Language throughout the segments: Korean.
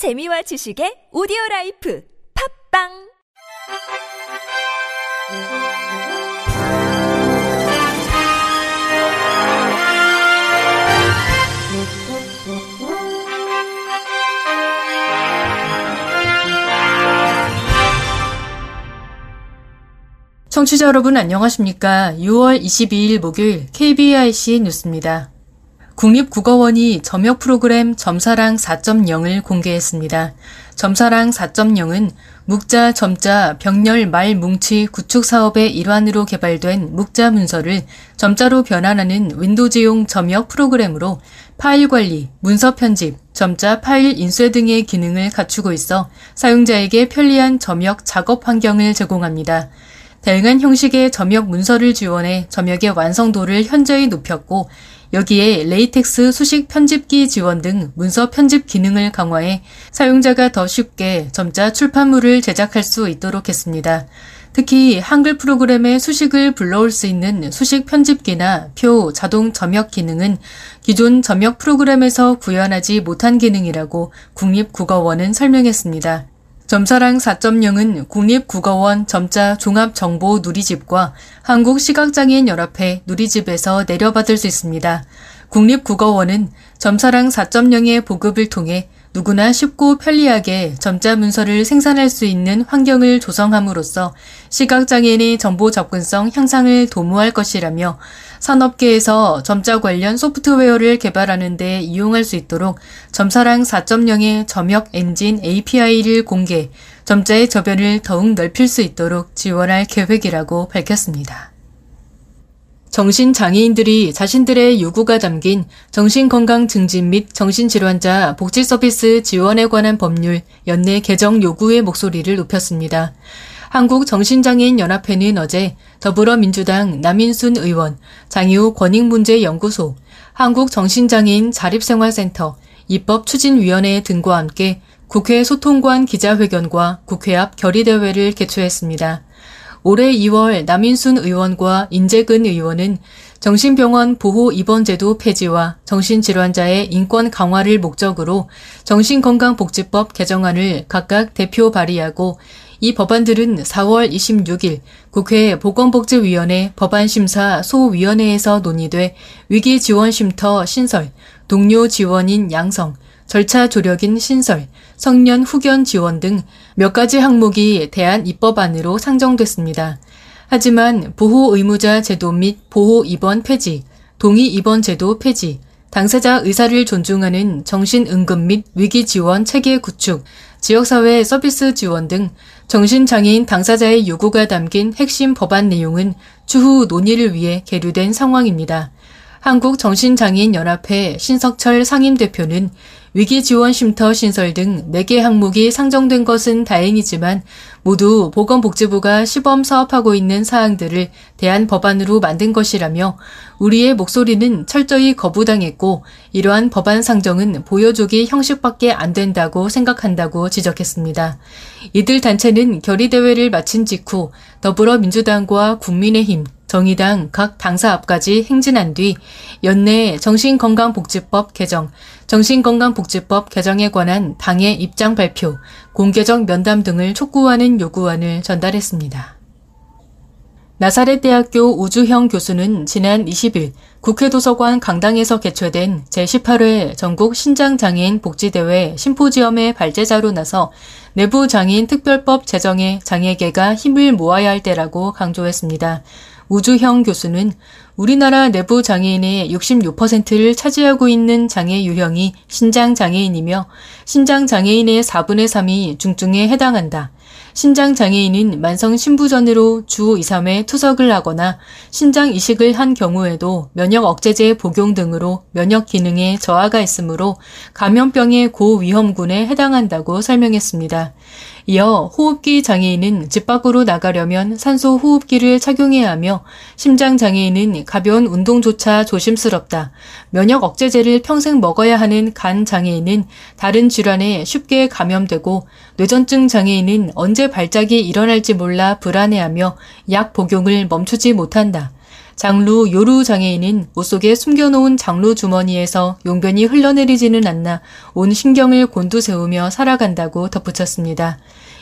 재미와 지식의 오디오 라이프 팝빵 청취자 여러분 안녕하십니까? 6월 22일 목요일 KBIC 뉴스입니다. 국립국어원이 점역 프로그램 점사랑 4.0을 공개했습니다. 점사랑 4.0은 묵자, 점자, 병렬, 말, 뭉치 구축 사업의 일환으로 개발된 묵자 문서를 점자로 변환하는 윈도우즈용 점역 프로그램으로 파일 관리, 문서 편집, 점자 파일 인쇄 등의 기능을 갖추고 있어 사용자에게 편리한 점역 작업 환경을 제공합니다. 다양한 형식의 점역 문서를 지원해 점역의 완성도를 현저히 높였고 여기에 LaTeX 수식 편집기 지원 등 문서 편집 기능을 강화해 사용자가 더 쉽게 점자 출판물을 제작할 수 있도록 했습니다. 특히 한글 프로그램에 수식을 불러올 수 있는 수식 편집기나 표, 자동 점역 기능은 기존 점역 프로그램에서 구현하지 못한 기능이라고 국립국어원은 설명했습니다. 점사랑 4.0은 국립국어원 점자 종합정보 누리집과 한국시각장애인 연합회 누리집에서 내려받을 수 있습니다. 국립국어원은 점사랑 4.0의 보급을 통해 누구나 쉽고 편리하게 점자 문서를 생산할 수 있는 환경을 조성함으로써 시각장애인의 정보 접근성 향상을 도모할 것이라며 산업계에서 점자 관련 소프트웨어를 개발하는 데 이용할 수 있도록 점사랑 4.0의 점역 엔진 API를 공개, 점자의 저변을 더욱 넓힐 수 있도록 지원할 계획이라고 밝혔습니다. 정신장애인들이 자신들의 요구가 담긴 정신건강 증진 및 정신질환자 복지 서비스 지원에 관한 법률 연내 개정 요구의 목소리를 높였습니다. 한국정신장애인연합회는 어제 더불어민주당 남인순 의원, 장유 권익문제연구소, 한국정신장애인 자립생활센터, 입법추진위원회 등과 함께 국회 소통관 기자회견과 국회 앞 결의대회를 개최했습니다. 올해 2월 남인순 의원과 인재근 의원은 정신병원 보호 입원 제도 폐지와 정신질환자의 인권 강화를 목적으로 정신건강복지법 개정안을 각각 대표 발의하고 이 법안들은 4월 26일 국회 보건복지위원회 법안심사 소위원회에서 논의돼 위기지원쉼터 신설, 동료 지원인 양성, 절차 조력인 신설, 성년 후견 지원 등 몇 가지 항목이 대한 입법안으로 상정됐습니다. 하지만 보호 의무자 제도 및 보호 입원 폐지, 동의 입원 제도 폐지, 당사자 의사를 존중하는 정신응급 및 위기지원 체계 구축, 지역사회 서비스 지원 등 정신장애인 당사자의 요구가 담긴 핵심 법안 내용은 추후 논의를 위해 계류된 상황입니다. 한국정신장애인연합회 신석철 상임대표는 위기지원쉼터 신설 등 4개 항목이 상정된 것은 다행이지만 모두 보건복지부가 시범 사업하고 있는 사항들을 대한 법안으로 만든 것이라며 우리의 목소리는 철저히 거부당했고 이러한 법안 상정은 보여주기 형식밖에 안 된다고 생각한다고 지적했습니다. 이들 단체는 결의대회를 마친 직후 더불어민주당과 국민의힘, 정의당 각 당사 앞까지 행진한 뒤 연내 정신건강복지법 개정, 정신건강복지법 개정에 관한 당의 입장 발표, 공개적 면담 등을 촉구하는 요구안을 전달했습니다. 나사렛 대학교 우주형 교수는 지난 20일 국회 도서관 강당에서 개최된 제18회 전국 신장장애인 복지대회 심포지엄의 발제자로 나서 내부 장애인 특별법 제정에 장애계가 힘을 모아야 할 때라고 강조했습니다. 우주형 교수는 우리나라 내부 장애인의 66%를 차지하고 있는 장애 유형이 신장 장애인이며 신장 장애인의 4분의 3이 중증에 해당한다. 신장 장애인은 만성 신부전으로 주 2, 3회 투석을 하거나 신장 이식을 한 경우에도 면역 억제제 복용 등으로 면역 기능에 저하가 있으므로 감염병의 고위험군에 해당한다고 설명했습니다. 이어 호흡기 장애인은 집 밖으로 나가려면 산소 호흡기를 착용해야 하며 심장 장애인은 가벼운 운동조차 조심스럽다. 면역 억제제를 평생 먹어야 하는 간 장애인은 다른 질환에 쉽게 감염되고 뇌전증 장애인은 언제 발작이 일어날지 몰라 불안해하며 약 복용을 멈추지 못한다. 장루 요루 장애인은 옷 속에 숨겨놓은 장루 주머니에서 용변이 흘러내리지는 않나 온 신경을 곤두세우며 살아간다고 덧붙였습니다.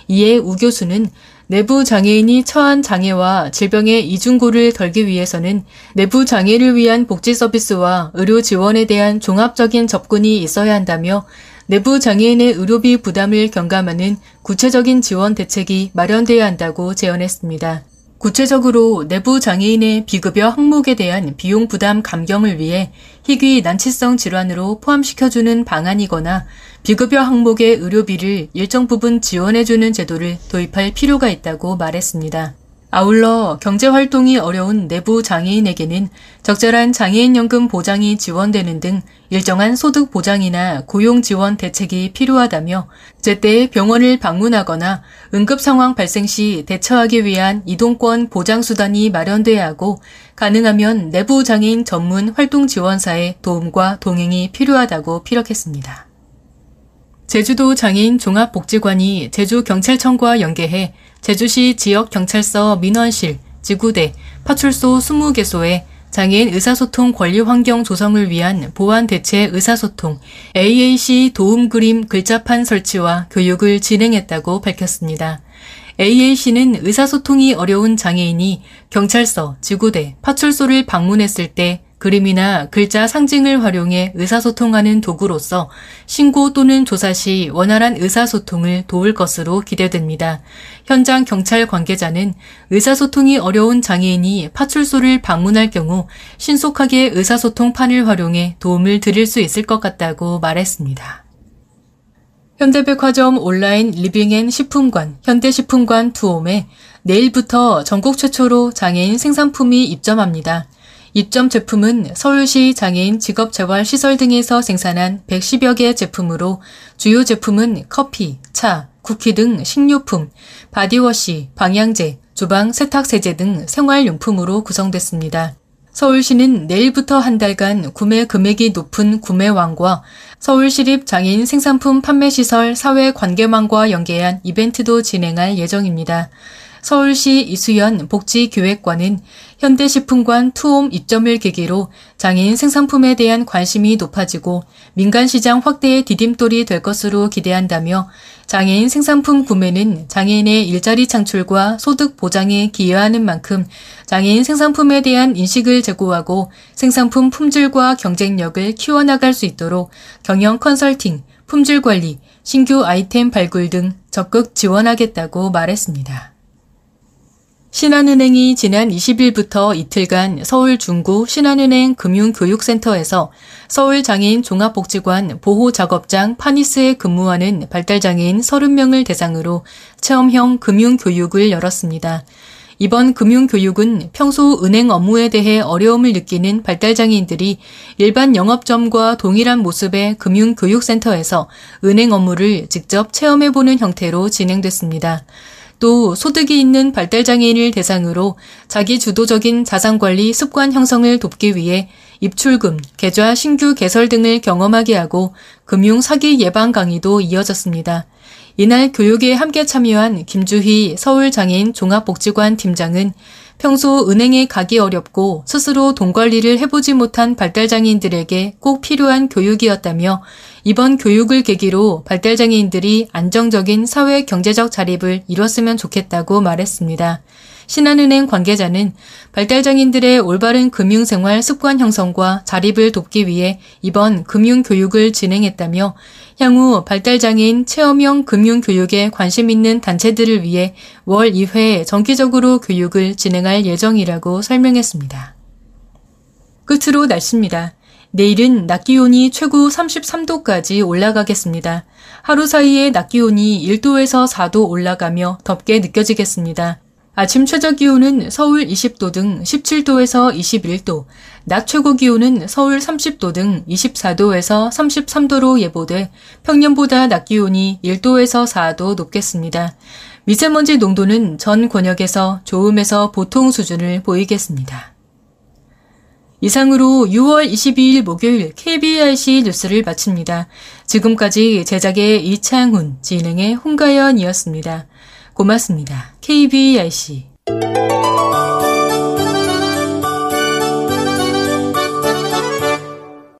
이에 우 교수는 내부 장애인이 처한 장애와 질병의 이중고를 덜기 위해서는 내부 장애를 위한 복지 서비스와 의료 지원에 대한 종합적인 접근이 있어야 한다며 내부 장애인의 의료비 부담을 경감하는 구체적인 지원 대책이 마련돼야 한다고 제언했습니다. 구체적으로 내부 장애인의 비급여 항목에 대한 비용 부담 감경을 위해 희귀 난치성 질환으로 포함시켜주는 방안이거나 비급여 항목의 의료비를 일정 부분 지원해주는 제도를 도입할 필요가 있다고 말했습니다. 아울러 경제활동이 어려운 내부 장애인에게는 적절한 장애인연금 보장이 지원되는 등 일정한 소득 보장이나 고용 지원 대책이 필요하다며 제때 병원을 방문하거나 응급 상황 발생 시 대처하기 위한 이동권 보장 수단이 마련돼야 하고 가능하면 내부 장애인 전문 활동 지원사의 도움과 동행이 필요하다고 피력했습니다. 제주도 장애인 종합복지관이 제주경찰청과 연계해 제주시 지역경찰서 민원실, 지구대, 파출소 20개소에 장애인 의사소통 권리 환경 조성을 위한 보안 대체 의사소통 AAC 도움 그림 글자판 설치와 교육을 진행했다고 밝혔습니다. AAC는 의사소통이 어려운 장애인이 경찰서, 지구대, 파출소를 방문했을 때 그림이나 글자 상징을 활용해 의사소통하는 도구로서 신고 또는 조사 시 원활한 의사소통을 도울 것으로 기대됩니다. 현장 경찰 관계자는 의사소통이 어려운 장애인이 파출소를 방문할 경우 신속하게 의사소통판을 활용해 도움을 드릴 수 있을 것 같다고 말했습니다. 현대백화점 온라인 리빙앤 식품관, 현대식품관 투홈에 내일부터 전국 최초로 장애인 생산품이 입점합니다. 입점 제품은 서울시 장애인 직업재활시설 등에서 생산한 110여 개 제품으로 주요 제품은 커피, 차, 쿠키 등 식료품, 바디워시, 방향제, 주방 세탁세제 등 생활용품으로 구성됐습니다. 서울시는 내일부터 한 달간 구매 금액이 높은 구매왕과 서울시립 장애인 생산품 판매시설 사회관계망과 연계한 이벤트도 진행할 예정입니다. 서울시 이수연 복지기획관은 현대식품관 투홈 입점을 계기로 장애인 생산품에 대한 관심이 높아지고 민간시장 확대의 디딤돌이 될 것으로 기대한다며 장애인 생산품 구매는 장애인의 일자리 창출과 소득 보장에 기여하는 만큼 장애인 생산품에 대한 인식을 제고하고 생산품 품질과 경쟁력을 키워나갈 수 있도록 경영 컨설팅, 품질 관리, 신규 아이템 발굴 등 적극 지원하겠다고 말했습니다. 신한은행이 지난 20일부터 이틀간 서울 중구 신한은행 금융교육센터에서 서울 장애인 종합복지관 보호작업장 파니스에 근무하는 발달장애인 30명을 대상으로 체험형 금융교육을 열었습니다. 이번 금융교육은 평소 은행 업무에 대해 어려움을 느끼는 발달장애인들이 일반 영업점과 동일한 모습의 금융교육센터에서 은행 업무를 직접 체험해보는 형태로 진행됐습니다. 또 소득이 있는 발달장애인을 대상으로 자기 주도적인 자산관리 습관 형성을 돕기 위해 입출금, 계좌 신규 개설 등을 경험하게 하고 금융 사기 예방 강의도 이어졌습니다. 이날 교육에 함께 참여한 김주희 서울장애인 종합복지관 팀장은 평소 은행에 가기 어렵고 스스로 돈 관리를 해보지 못한 발달장애인들에게 꼭 필요한 교육이었다며 이번 교육을 계기로 발달장애인들이 안정적인 사회 경제적 자립을 이뤘으면 좋겠다고 말했습니다. 신한은행 관계자는 발달장애인들의 올바른 금융생활 습관 형성과 자립을 돕기 위해 이번 금융교육을 진행했다며 향후 발달장애인 체험형 금융교육에 관심 있는 단체들을 위해 월 2회 정기적으로 교육을 진행할 예정이라고 설명했습니다. 끝으로 날씨입니다. 내일은 낮 기온이 최고 33도까지 올라가겠습니다. 하루 사이에 낮 기온이 1도에서 4도 올라가며 덥게 느껴지겠습니다. 아침 최저 기온은 서울 20도 등 17도에서 21도, 낮 최고 기온은 서울 30도 등 24도에서 33도로 예보돼 평년보다 낮 기온이 1도에서 4도 높겠습니다. 미세먼지 농도는 전 권역에서 좋음에서 보통 수준을 보이겠습니다. 이상으로 6월 22일 목요일 KBRC 뉴스를 마칩니다. 지금까지 제작의 이창훈, 진행의 홍가연이었습니다. 고맙습니다. KBRC